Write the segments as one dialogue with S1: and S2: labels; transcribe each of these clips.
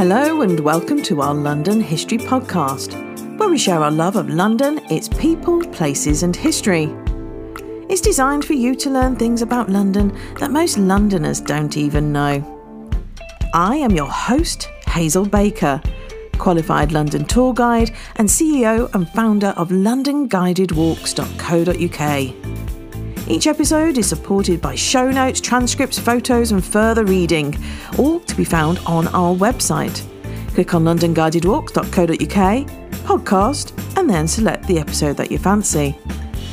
S1: Hello, and welcome to our London History Podcast, where we share our love of London, its people, places, and history. It's designed for you to learn things about London that most Londoners don't even know. I am your host, Hazel Baker, qualified London tour guide and CEO and founder of LondonGuidedWalks.co.uk. Each episode is supported by show notes, transcripts, photos, and further reading, all to be found on our website. Click on londonguidedwalks.co.uk, podcast, and then select the episode that you fancy.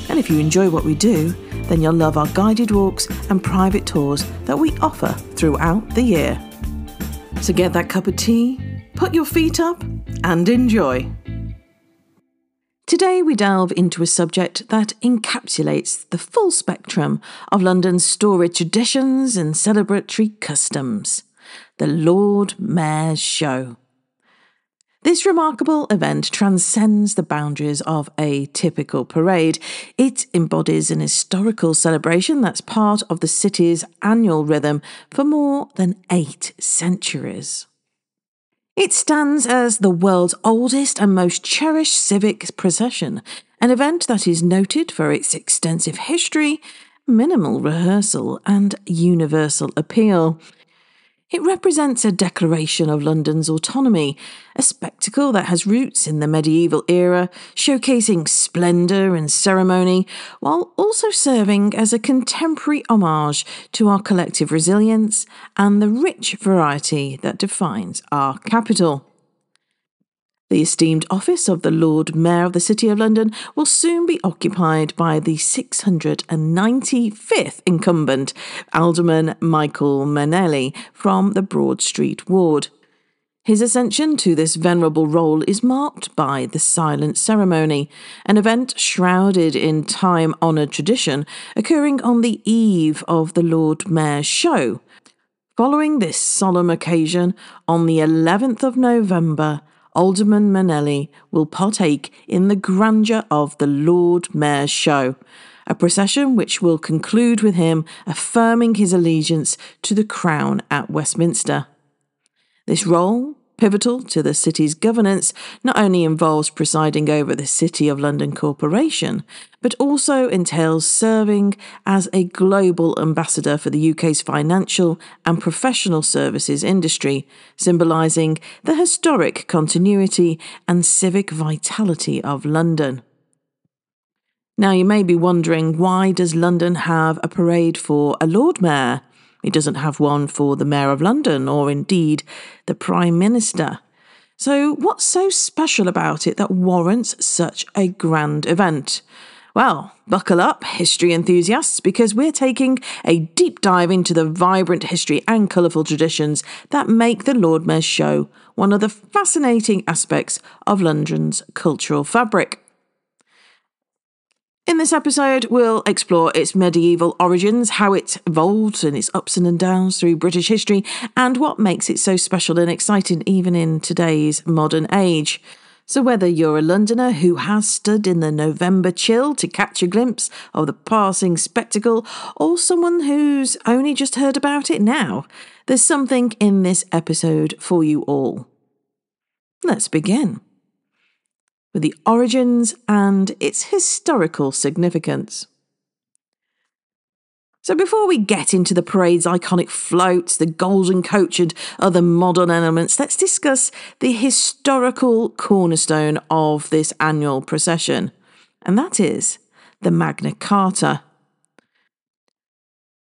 S1: And if you enjoy what we do, then you'll love our guided walks and private tours that we offer throughout the year. So get that cup of tea, put your feet up, and enjoy. Today, we delve into a subject that encapsulates the full spectrum of London's storied traditions and celebratory customs the Lord Mayor's Show. This remarkable event transcends the boundaries of a typical parade. It embodies an historical celebration that's part of the city's annual rhythm for more than eight centuries. It stands as the world's oldest and most cherished civic procession, an event that is noted for its extensive history, minimal rehearsal, and universal appeal. It represents a declaration of London's autonomy, a spectacle that has roots in the medieval era, showcasing splendour and ceremony, while also serving as a contemporary homage to our collective resilience and the rich variety that defines our capital. The esteemed office of the Lord Mayor of the City of London will soon be occupied by the 695th incumbent, Alderman Michael Mainelli from the Broad Street ward. His ascension to this venerable role is marked by the silent ceremony, an event shrouded in time honoured tradition occurring on the eve of the Lord Mayor's show. Following this solemn occasion, on the 11th of November, Alderman Mainelli will partake in the grandeur of the Lord Mayor's Show, a procession which will conclude with him affirming his allegiance to the Crown at Westminster. This role pivotal to the city's governance, not only involves presiding over the City of London Corporation, but also entails serving as a global ambassador for the UK's financial and professional services industry, symbolising the historic continuity and civic vitality of London. Now, you may be wondering why does London have a parade for a Lord Mayor? He doesn't have one for the Mayor of London or indeed the Prime Minister. So, what's so special about it that warrants such a grand event? Well, buckle up, history enthusiasts, because we're taking a deep dive into the vibrant history and colourful traditions that make the Lord Mayor's Show one of the fascinating aspects of London's cultural fabric. In this episode, we'll explore its medieval origins, how it evolved and its ups and downs through British history, and what makes it so special and exciting even in today's modern age. So, whether you're a Londoner who has stood in the November chill to catch a glimpse of the passing spectacle, or someone who's only just heard about it now, there's something in this episode for you all. Let's begin with the origins and its historical significance. So, before we get into the parade's iconic floats, the golden coach, and other modern elements, let's discuss the historical cornerstone of this annual procession, and that is the Magna Carta.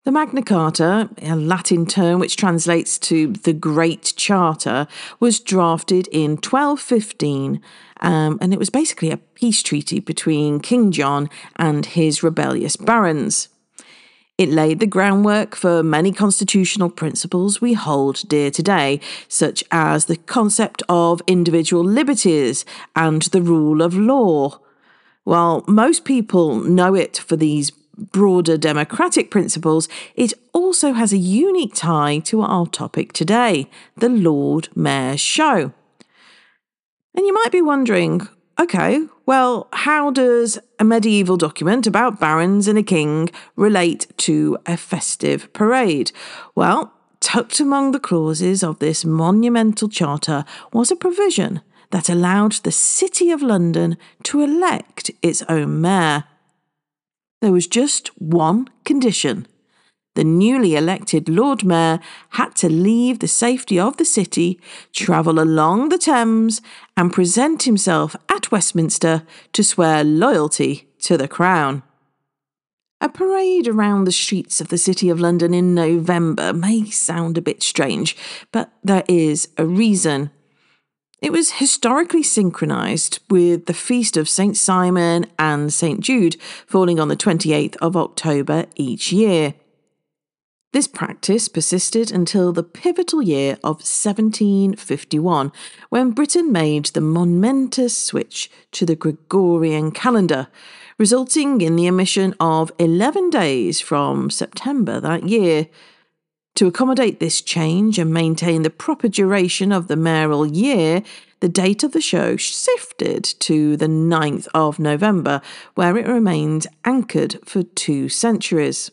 S1: The Magna Carta, a Latin term which translates to the Great Charter, was drafted in 1215 um, and it was basically a peace treaty between King John and his rebellious barons. It laid the groundwork for many constitutional principles we hold dear today, such as the concept of individual liberties and the rule of law. While most people know it for these broader democratic principles, it also has a unique tie to our topic today the Lord Mayor's Show. And you might be wondering okay, well, how does a medieval document about barons and a king relate to a festive parade? Well, tucked among the clauses of this monumental charter was a provision that allowed the City of London to elect its own mayor. There was just one condition. The newly elected Lord Mayor had to leave the safety of the city, travel along the Thames, and present himself at Westminster to swear loyalty to the Crown. A parade around the streets of the City of London in November may sound a bit strange, but there is a reason. It was historically synchronized with the feast of St. Simon and St. Jude falling on the 28th of October each year. This practice persisted until the pivotal year of 1751, when Britain made the momentous switch to the Gregorian calendar, resulting in the omission of 11 days from September that year. To accommodate this change and maintain the proper duration of the mayoral year, the date of the show shifted to the 9th of November, where it remained anchored for two centuries.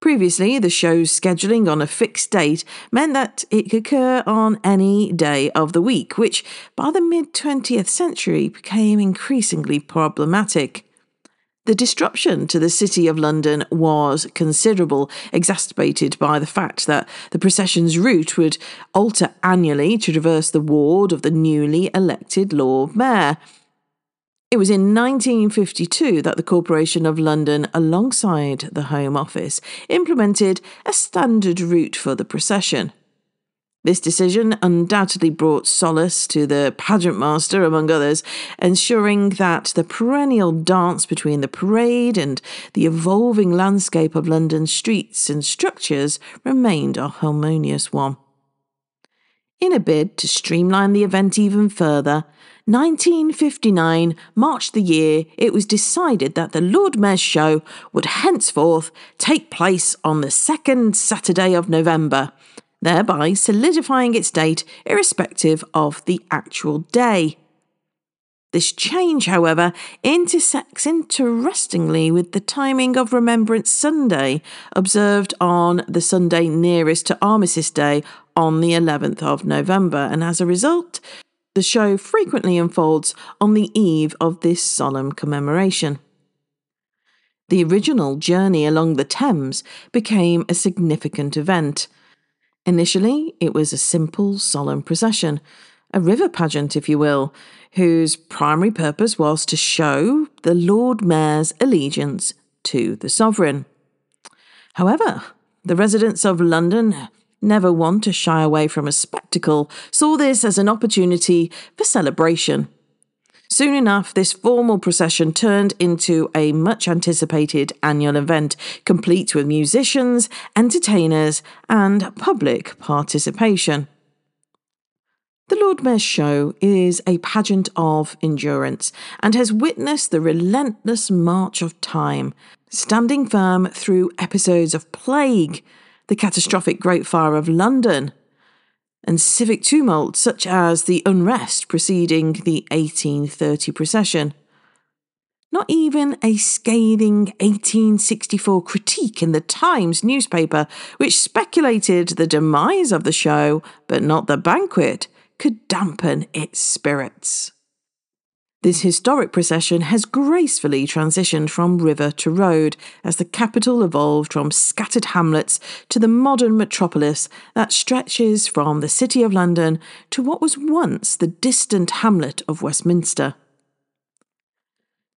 S1: Previously, the show's scheduling on a fixed date meant that it could occur on any day of the week, which by the mid 20th century became increasingly problematic. The disruption to the City of London was considerable, exacerbated by the fact that the procession's route would alter annually to traverse the ward of the newly elected Lord Mayor. It was in 1952 that the Corporation of London, alongside the Home Office, implemented a standard route for the procession. This decision undoubtedly brought solace to the pageant master, among others, ensuring that the perennial dance between the parade and the evolving landscape of London's streets and structures remained a harmonious one. In a bid to streamline the event even further, 1959 marked the year it was decided that the Lord Mayor's show would henceforth take place on the second Saturday of November thereby solidifying its date irrespective of the actual day. This change, however, intersects interestingly with the timing of Remembrance Sunday, observed on the Sunday nearest to Armistice Day on the 11th of November, and as a result, the show frequently unfolds on the eve of this solemn commemoration. The original journey along the Thames became a significant event. Initially, it was a simple, solemn procession, a river pageant, if you will, whose primary purpose was to show the Lord Mayor's allegiance to the sovereign. However, the residents of London, never one to shy away from a spectacle, saw this as an opportunity for celebration. Soon enough, this formal procession turned into a much anticipated annual event, complete with musicians, entertainers, and public participation. The Lord Mayor's Show is a pageant of endurance and has witnessed the relentless march of time, standing firm through episodes of plague, the catastrophic Great Fire of London, and civic tumult such as the unrest preceding the 1830 procession. Not even a scathing 1864 critique in the Times newspaper, which speculated the demise of the show, but not the banquet, could dampen its spirits. This historic procession has gracefully transitioned from river to road as the capital evolved from scattered hamlets to the modern metropolis that stretches from the City of London to what was once the distant hamlet of Westminster.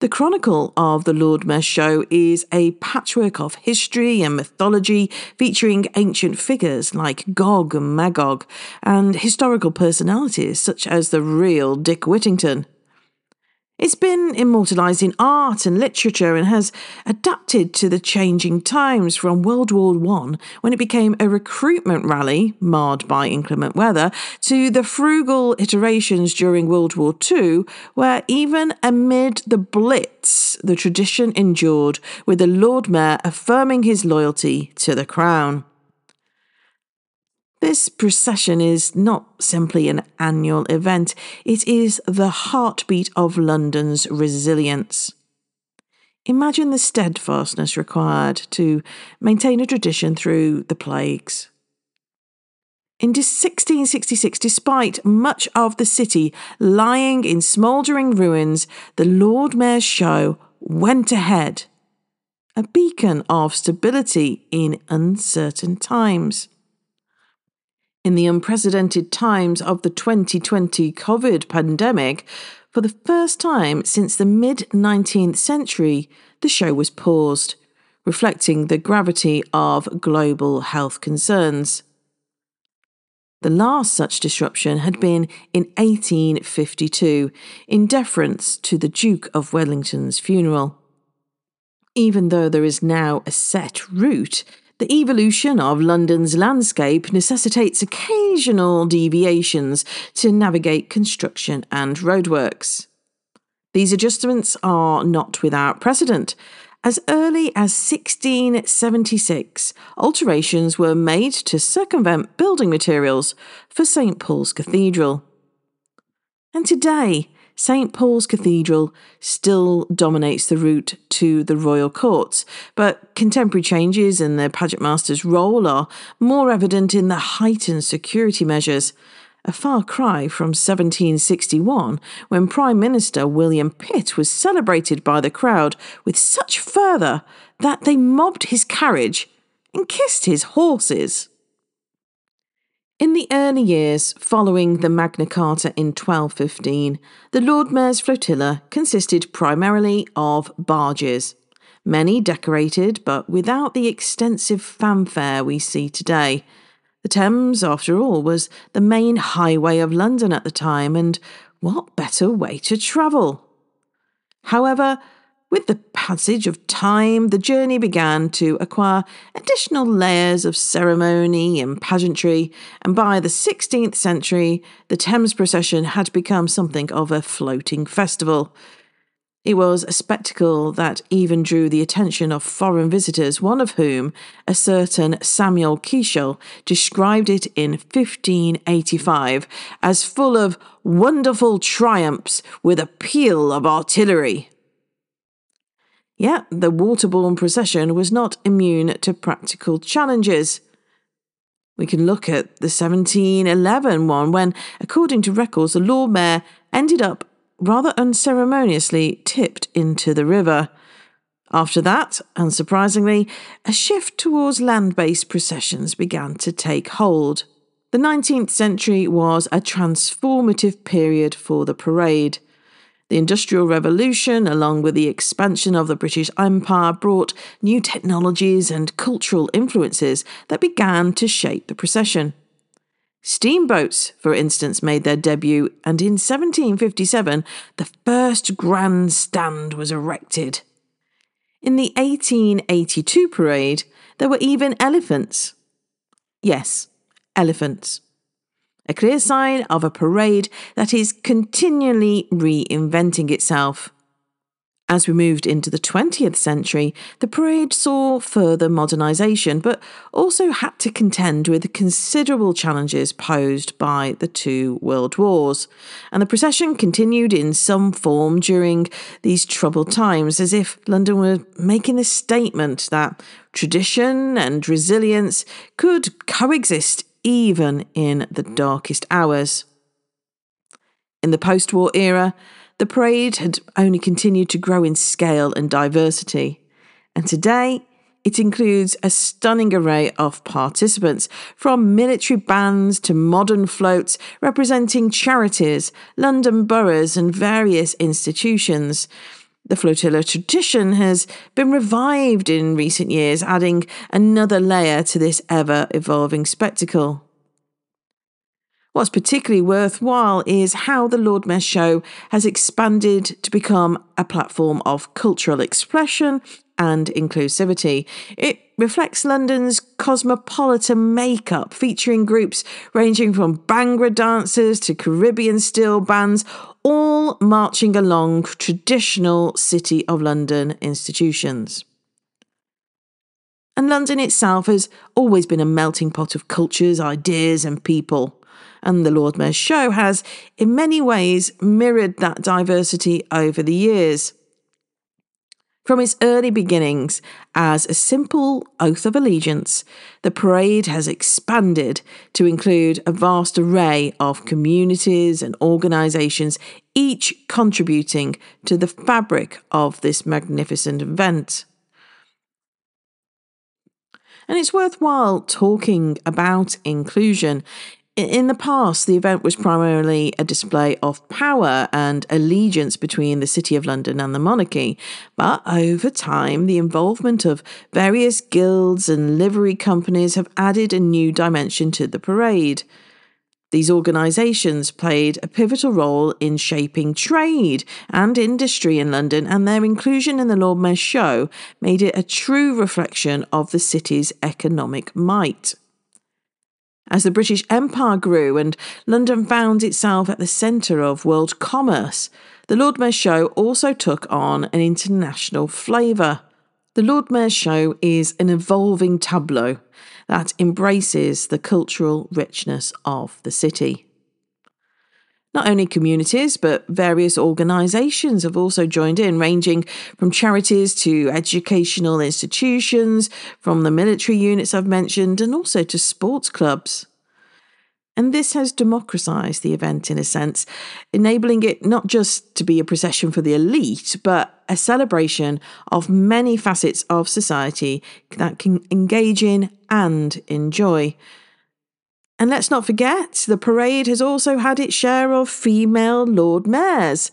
S1: The chronicle of the Lord Mayor's show is a patchwork of history and mythology featuring ancient figures like Gog and Magog and historical personalities such as the real Dick Whittington. It's been immortalised in art and literature and has adapted to the changing times from World War I, when it became a recruitment rally, marred by inclement weather, to the frugal iterations during World War II, where even amid the Blitz, the tradition endured, with the Lord Mayor affirming his loyalty to the Crown. This procession is not simply an annual event, it is the heartbeat of London's resilience. Imagine the steadfastness required to maintain a tradition through the plagues. In 1666, despite much of the city lying in smouldering ruins, the Lord Mayor's show went ahead, a beacon of stability in uncertain times. In the unprecedented times of the 2020 COVID pandemic, for the first time since the mid 19th century, the show was paused, reflecting the gravity of global health concerns. The last such disruption had been in 1852, in deference to the Duke of Wellington's funeral. Even though there is now a set route, the evolution of London's landscape necessitates occasional deviations to navigate construction and roadworks. These adjustments are not without precedent. As early as 1676, alterations were made to circumvent building materials for St Paul's Cathedral. And today, St Paul's Cathedral still dominates the route to the royal courts, but contemporary changes in the pageant master's role are more evident in the heightened security measures. A far cry from 1761, when Prime Minister William Pitt was celebrated by the crowd with such fervour that they mobbed his carriage and kissed his horses. In the early years following the Magna Carta in 1215, the Lord Mayor's flotilla consisted primarily of barges, many decorated but without the extensive fanfare we see today. The Thames, after all, was the main highway of London at the time, and what better way to travel? However, with the passage of time, the journey began to acquire additional layers of ceremony and pageantry, and by the 16th century, the Thames procession had become something of a floating festival. It was a spectacle that even drew the attention of foreign visitors, one of whom, a certain Samuel Kiechel, described it in 1585 as full of wonderful triumphs with a peal of artillery. Yet the waterborne procession was not immune to practical challenges. We can look at the 1711 one when, according to records, the Lord Mayor ended up rather unceremoniously tipped into the river. After that, unsurprisingly, a shift towards land based processions began to take hold. The 19th century was a transformative period for the parade. The Industrial Revolution, along with the expansion of the British Empire, brought new technologies and cultural influences that began to shape the procession. Steamboats, for instance, made their debut, and in 1757 the first grand stand was erected. In the 1882 parade, there were even elephants. Yes, elephants a clear sign of a parade that is continually reinventing itself. As we moved into the 20th century, the parade saw further modernisation, but also had to contend with the considerable challenges posed by the two world wars. And the procession continued in some form during these troubled times, as if London were making a statement that tradition and resilience could coexist even in the darkest hours. In the post war era, the parade had only continued to grow in scale and diversity, and today it includes a stunning array of participants, from military bands to modern floats representing charities, London boroughs, and various institutions. The flotilla tradition has been revived in recent years, adding another layer to this ever evolving spectacle. What's particularly worthwhile is how the Lord Mayor Show has expanded to become a platform of cultural expression and inclusivity. It reflects London's cosmopolitan makeup, featuring groups ranging from Bhangra dancers to Caribbean steel bands, all marching along traditional City of London institutions. And London itself has always been a melting pot of cultures, ideas, and people. And the Lord Mayor's show has, in many ways, mirrored that diversity over the years. From its early beginnings as a simple oath of allegiance, the parade has expanded to include a vast array of communities and organisations, each contributing to the fabric of this magnificent event. And it's worthwhile talking about inclusion in the past, the event was primarily a display of power and allegiance between the City of London and the monarchy. But over time, the involvement of various guilds and livery companies have added a new dimension to the parade. These organisations played a pivotal role in shaping trade and industry in London, and their inclusion in the Lord Mayor's show made it a true reflection of the city's economic might. As the British Empire grew and London found itself at the centre of world commerce, the Lord Mayor's Show also took on an international flavour. The Lord Mayor's Show is an evolving tableau that embraces the cultural richness of the city. Not only communities, but various organisations have also joined in, ranging from charities to educational institutions, from the military units I've mentioned, and also to sports clubs. And this has democratised the event in a sense, enabling it not just to be a procession for the elite, but a celebration of many facets of society that can engage in and enjoy. And let's not forget, the parade has also had its share of female Lord Mayors.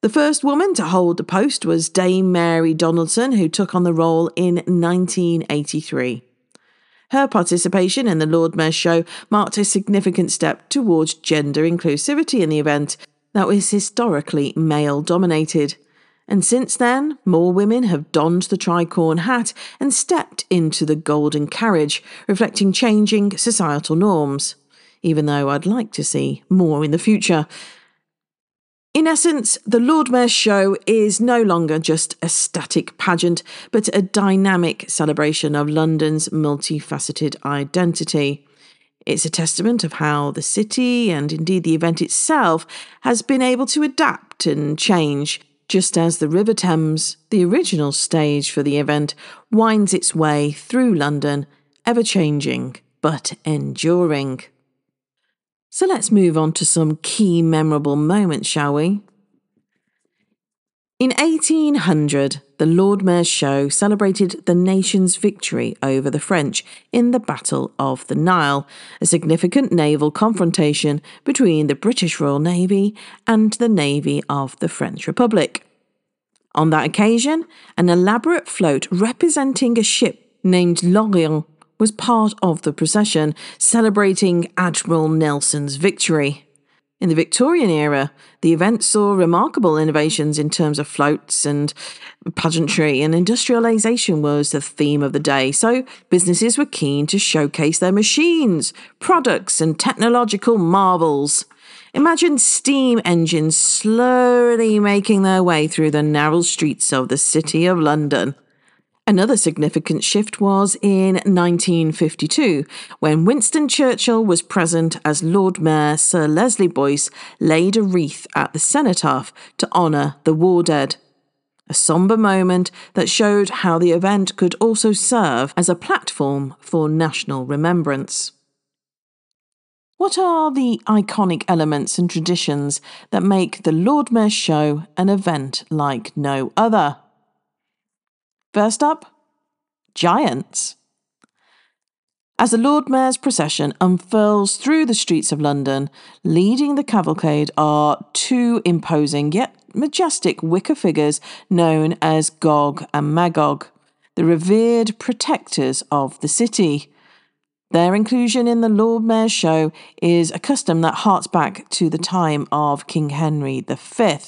S1: The first woman to hold the post was Dame Mary Donaldson, who took on the role in 1983. Her participation in the Lord Mayor's show marked a significant step towards gender inclusivity in the event that was historically male dominated. And since then, more women have donned the tricorn hat and stepped into the golden carriage, reflecting changing societal norms, even though I'd like to see more in the future. In essence, the Lord Mayor's show is no longer just a static pageant, but a dynamic celebration of London's multifaceted identity. It's a testament of how the city and indeed the event itself has been able to adapt and change just as the River Thames, the original stage for the event, winds its way through London, ever changing but enduring. So let's move on to some key memorable moments, shall we? In 1800, the Lord Mayor's Show celebrated the nation's victory over the French in the Battle of the Nile, a significant naval confrontation between the British Royal Navy and the Navy of the French Republic. On that occasion, an elaborate float representing a ship named L'Orient was part of the procession, celebrating Admiral Nelson's victory. In the Victorian era, the event saw remarkable innovations in terms of floats and pageantry, and industrialization was the theme of the day. So, businesses were keen to showcase their machines, products, and technological marvels. Imagine steam engines slowly making their way through the narrow streets of the City of London. Another significant shift was in 1952, when Winston Churchill was present as Lord Mayor Sir Leslie Boyce laid a wreath at the cenotaph to honour the war dead. A sombre moment that showed how the event could also serve as a platform for national remembrance. What are the iconic elements and traditions that make the Lord Mayor's Show an event like no other? First up, giants. As the Lord Mayor's procession unfurls through the streets of London, leading the cavalcade are two imposing yet majestic wicker figures known as Gog and Magog, the revered protectors of the city. Their inclusion in the Lord Mayor's show is a custom that harks back to the time of King Henry V.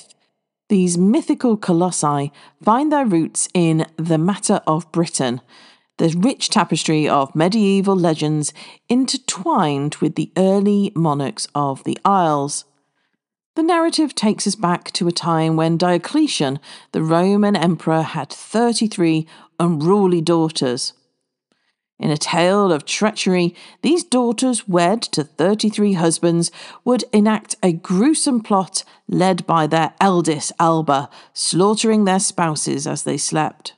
S1: These mythical colossi find their roots in the matter of Britain, the rich tapestry of medieval legends intertwined with the early monarchs of the Isles. The narrative takes us back to a time when Diocletian, the Roman emperor, had 33 unruly daughters. In a tale of treachery, these daughters, wed to 33 husbands, would enact a gruesome plot led by their eldest, Alba, slaughtering their spouses as they slept.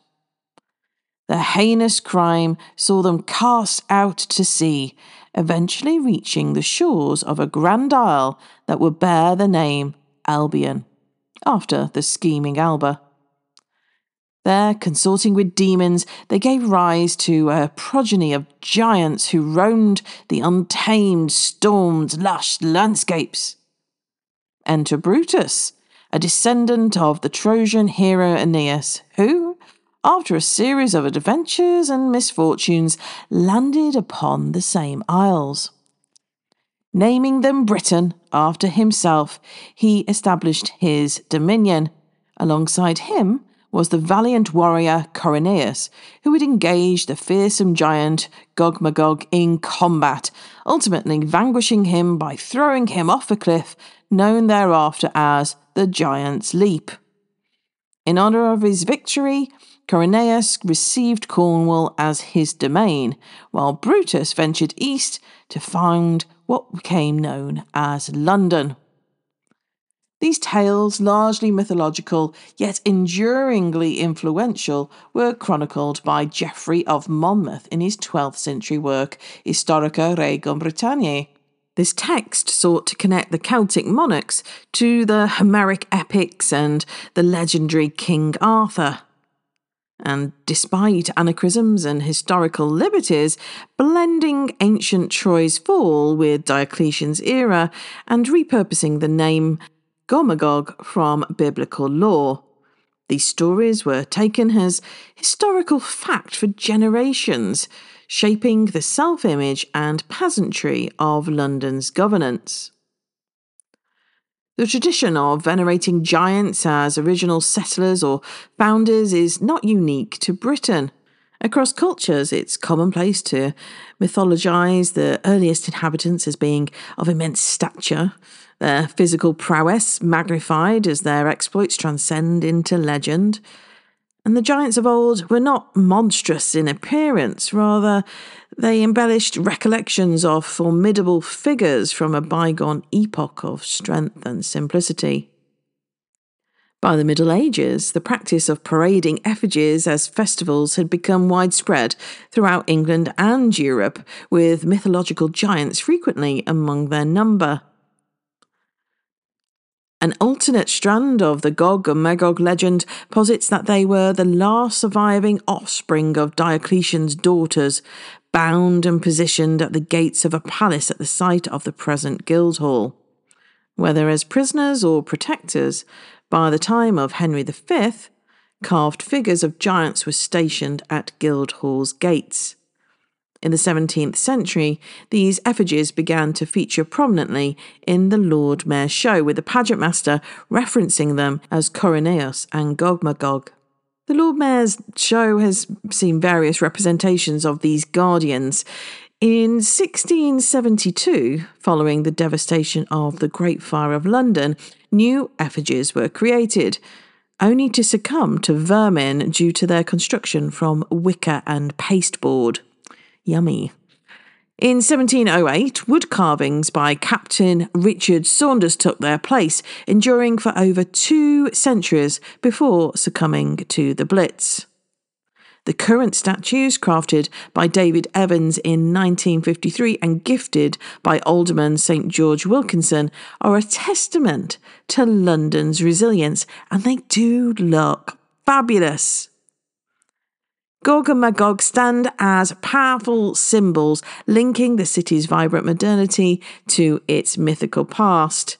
S1: The heinous crime saw them cast out to sea, eventually reaching the shores of a grand isle that would bear the name Albion, after the scheming Alba. There, consorting with demons, they gave rise to a progeny of giants who roamed the untamed, stormed, lush landscapes. Enter Brutus, a descendant of the Trojan hero Aeneas, who, after a series of adventures and misfortunes, landed upon the same isles. Naming them Britain after himself, he established his dominion. Alongside him, was the valiant warrior Corineus, who had engaged the fearsome giant Gog Magog in combat, ultimately vanquishing him by throwing him off a cliff known thereafter as the Giant's Leap. In honour of his victory, Corineus received Cornwall as his domain, while Brutus ventured east to found what became known as London. These tales, largely mythological yet enduringly influential, were chronicled by Geoffrey of Monmouth in his 12th century work Historia Regum Britanniae. This text sought to connect the Celtic monarchs to the Homeric epics and the legendary King Arthur. And despite anachronisms and historical liberties, blending ancient Troy's fall with Diocletian's era and repurposing the name Gogmagog from biblical lore. These stories were taken as historical fact for generations, shaping the self image and peasantry of London's governance. The tradition of venerating giants as original settlers or founders is not unique to Britain. Across cultures, it's commonplace to mythologize the earliest inhabitants as being of immense stature, their physical prowess magnified as their exploits transcend into legend. And the giants of old were not monstrous in appearance, rather, they embellished recollections of formidable figures from a bygone epoch of strength and simplicity. By the Middle Ages, the practice of parading effigies as festivals had become widespread throughout England and Europe, with mythological giants frequently among their number. An alternate strand of the Gog and Magog legend posits that they were the last surviving offspring of Diocletian's daughters, bound and positioned at the gates of a palace at the site of the present Guildhall. Whether as prisoners or protectors, by the time of Henry V, carved figures of giants were stationed at Guildhall's gates. In the 17th century, these effigies began to feature prominently in the Lord Mayor's show, with the pageant master referencing them as Corineus and Gogmagog. The Lord Mayor's show has seen various representations of these guardians. In 1672, following the devastation of the Great Fire of London, new effigies were created, only to succumb to vermin due to their construction from wicker and pasteboard. Yummy. In 1708, wood carvings by Captain Richard Saunders took their place, enduring for over two centuries before succumbing to the Blitz. The current statues, crafted by David Evans in 1953 and gifted by Alderman St George Wilkinson, are a testament to London's resilience, and they do look fabulous. Gog and Magog stand as powerful symbols linking the city's vibrant modernity to its mythical past.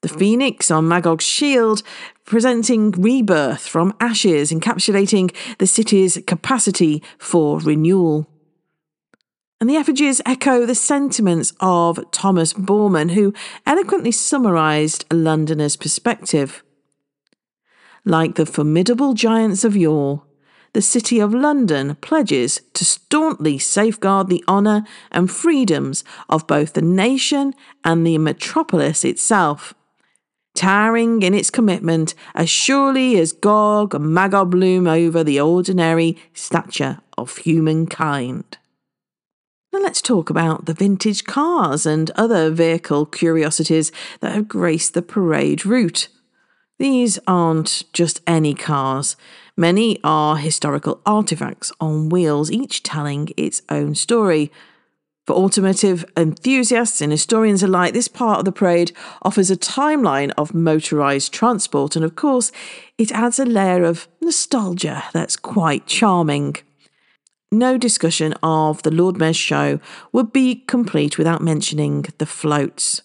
S1: The phoenix on Magog's shield, presenting rebirth from ashes, encapsulating the city's capacity for renewal. And the effigies echo the sentiments of Thomas Boreman, who eloquently summarised Londoners' perspective. Like the formidable giants of yore, the City of London pledges to staunchly safeguard the honour and freedoms of both the nation and the metropolis itself, towering in its commitment as surely as Gog and Magog loom over the ordinary stature of humankind. Now let's talk about the vintage cars and other vehicle curiosities that have graced the parade route. These aren't just any cars. Many are historical artifacts on wheels, each telling its own story. For automotive enthusiasts and historians alike, this part of the parade offers a timeline of motorised transport, and of course, it adds a layer of nostalgia that's quite charming. No discussion of the Lord Mayor's show would be complete without mentioning the floats.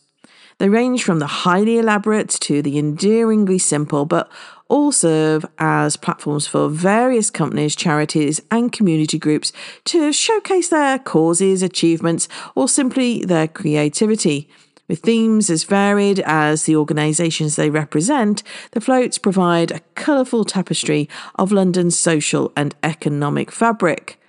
S1: They range from the highly elaborate to the endearingly simple, but all serve as platforms for various companies, charities, and community groups to showcase their causes, achievements, or simply their creativity. With themes as varied as the organisations they represent, the floats provide a colourful tapestry of London's social and economic fabric.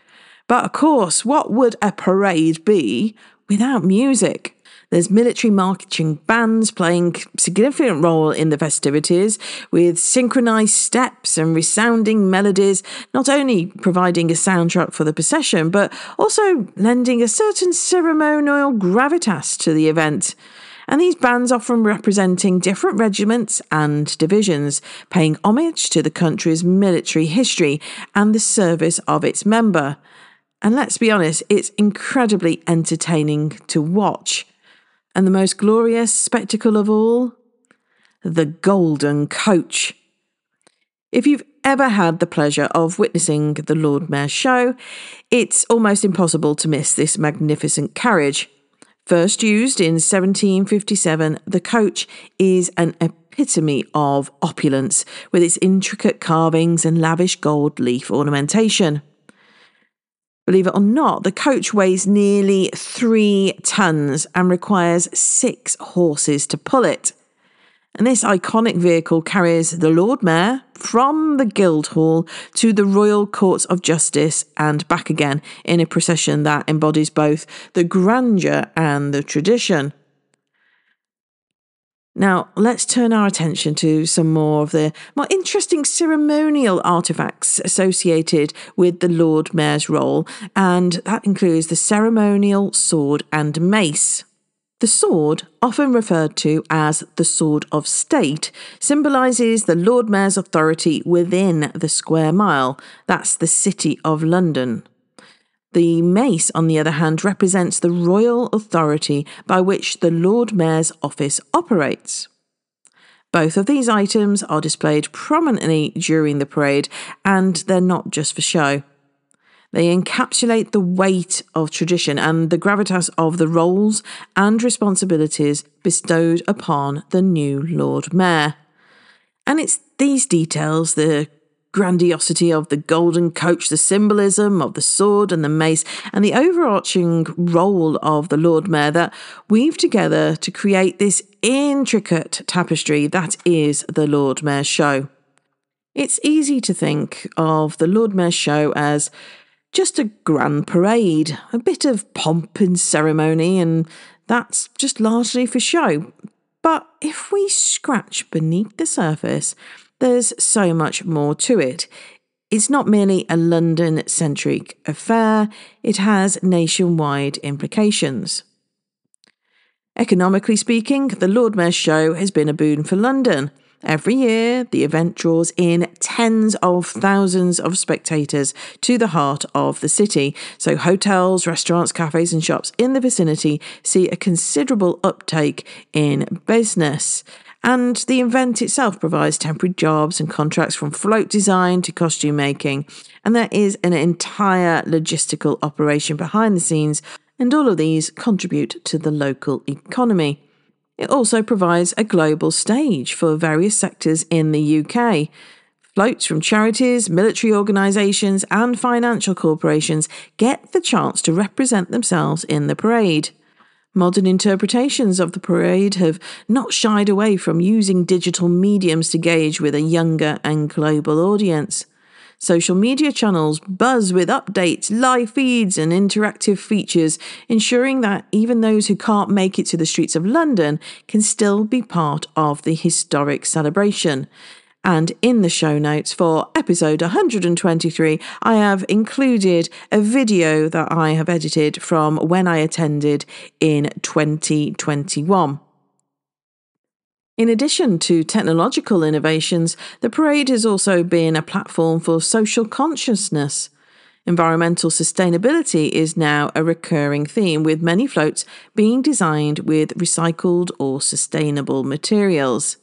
S1: But of course, what would a parade be without music? There's military marching bands playing significant role in the festivities with synchronized steps and resounding melodies, not only providing a soundtrack for the procession, but also lending a certain ceremonial gravitas to the event. And these bands often representing different regiments and divisions, paying homage to the country's military history and the service of its member. And let's be honest, it's incredibly entertaining to watch. And the most glorious spectacle of all? The Golden Coach. If you've ever had the pleasure of witnessing the Lord Mayor's show, it's almost impossible to miss this magnificent carriage. First used in 1757, the coach is an epitome of opulence with its intricate carvings and lavish gold leaf ornamentation. Believe it or not, the coach weighs nearly three tons and requires six horses to pull it. And this iconic vehicle carries the Lord Mayor from the Guildhall to the Royal Courts of Justice and back again in a procession that embodies both the grandeur and the tradition. Now, let's turn our attention to some more of the more interesting ceremonial artifacts associated with the Lord Mayor's role, and that includes the ceremonial sword and mace. The sword, often referred to as the Sword of State, symbolises the Lord Mayor's authority within the square mile, that's the City of London. The mace, on the other hand, represents the royal authority by which the Lord Mayor's office operates. Both of these items are displayed prominently during the parade, and they're not just for show. They encapsulate the weight of tradition and the gravitas of the roles and responsibilities bestowed upon the new Lord Mayor. And it's these details, the grandiosity of the golden coach, the symbolism of the sword and the mace, and the overarching role of the Lord Mayor that weave together to create this intricate tapestry that is the Lord Mayor show. It's easy to think of the Lord Mayor show as just a grand parade, a bit of pomp and ceremony, and that's just largely for show. But if we scratch beneath the surface, there's so much more to it. It's not merely a London centric affair, it has nationwide implications. Economically speaking, the Lord Mayor's Show has been a boon for London. Every year, the event draws in tens of thousands of spectators to the heart of the city. So, hotels, restaurants, cafes, and shops in the vicinity see a considerable uptake in business. And the event itself provides temporary jobs and contracts from float design to costume making. And there is an entire logistical operation behind the scenes, and all of these contribute to the local economy. It also provides a global stage for various sectors in the UK. Floats from charities, military organisations, and financial corporations get the chance to represent themselves in the parade. Modern interpretations of the parade have not shied away from using digital mediums to gauge with a younger and global audience. Social media channels buzz with updates, live feeds, and interactive features, ensuring that even those who can't make it to the streets of London can still be part of the historic celebration. And in the show notes for episode 123, I have included a video that I have edited from when I attended in 2021. In addition to technological innovations, the parade has also been a platform for social consciousness. Environmental sustainability is now a recurring theme, with many floats being designed with recycled or sustainable materials.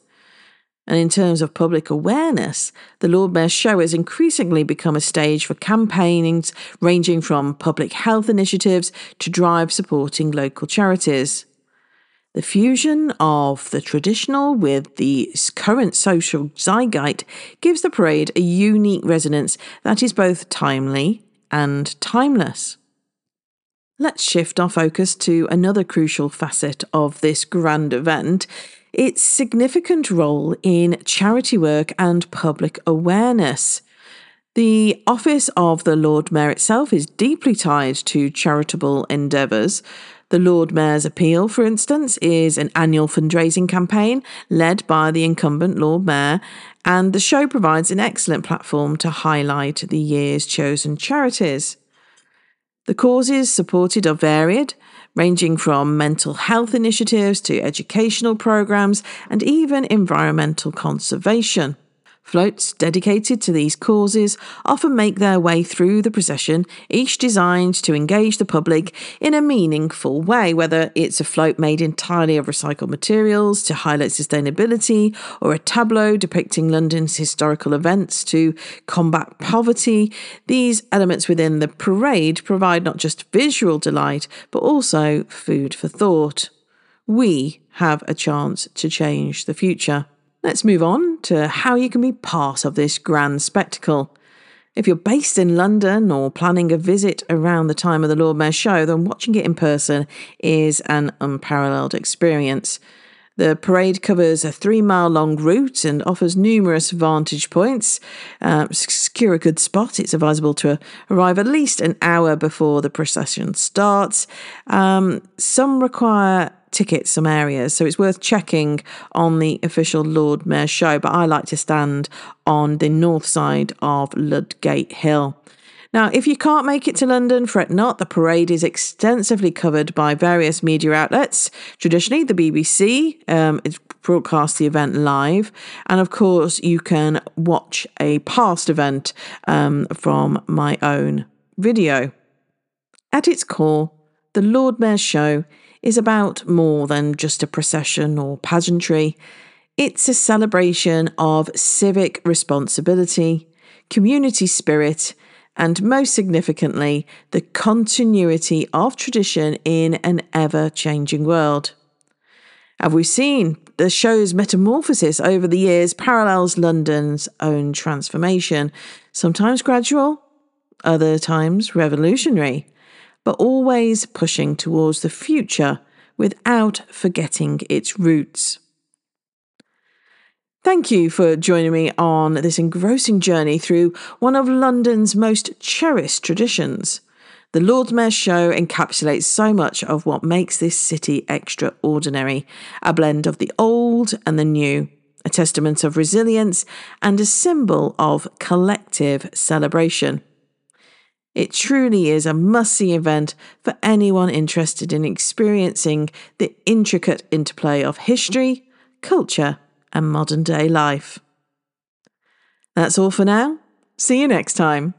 S1: And in terms of public awareness, the Lord Mayor's Show has increasingly become a stage for campaignings ranging from public health initiatives to drive supporting local charities. The fusion of the traditional with the current social zeitgeist gives the parade a unique resonance that is both timely and timeless. Let's shift our focus to another crucial facet of this grand event its significant role in charity work and public awareness. The office of the Lord Mayor itself is deeply tied to charitable endeavours. The Lord Mayor's Appeal, for instance, is an annual fundraising campaign led by the incumbent Lord Mayor, and the show provides an excellent platform to highlight the year's chosen charities. The causes supported are varied, ranging from mental health initiatives to educational programs and even environmental conservation. Floats dedicated to these causes often make their way through the procession, each designed to engage the public in a meaningful way, whether it's a float made entirely of recycled materials to highlight sustainability, or a tableau depicting London's historical events to combat poverty. These elements within the parade provide not just visual delight, but also food for thought. We have a chance to change the future. Let's move on to how you can be part of this grand spectacle. If you're based in London or planning a visit around the time of the Lord Mayor show, then watching it in person is an unparalleled experience. The parade covers a three mile long route and offers numerous vantage points. Uh, secure a good spot. It's advisable to arrive at least an hour before the procession starts. Um, some require ticket some areas. So it's worth checking on the official Lord Mayor show. But I like to stand on the north side of Ludgate Hill. Now, if you can't make it to London, fret not. The parade is extensively covered by various media outlets. Traditionally, the BBC um, broadcasts the event live. And of course, you can watch a past event um, from my own video. At its core, the Lord Mayor's Show is about more than just a procession or pageantry. It's a celebration of civic responsibility, community spirit, and most significantly, the continuity of tradition in an ever changing world. Have we seen the show's metamorphosis over the years parallels London's own transformation, sometimes gradual, other times revolutionary? But always pushing towards the future without forgetting its roots. Thank you for joining me on this engrossing journey through one of London's most cherished traditions. The Lord Mayor's Show encapsulates so much of what makes this city extraordinary a blend of the old and the new, a testament of resilience, and a symbol of collective celebration. It truly is a must see event for anyone interested in experiencing the intricate interplay of history, culture, and modern day life. That's all for now. See you next time.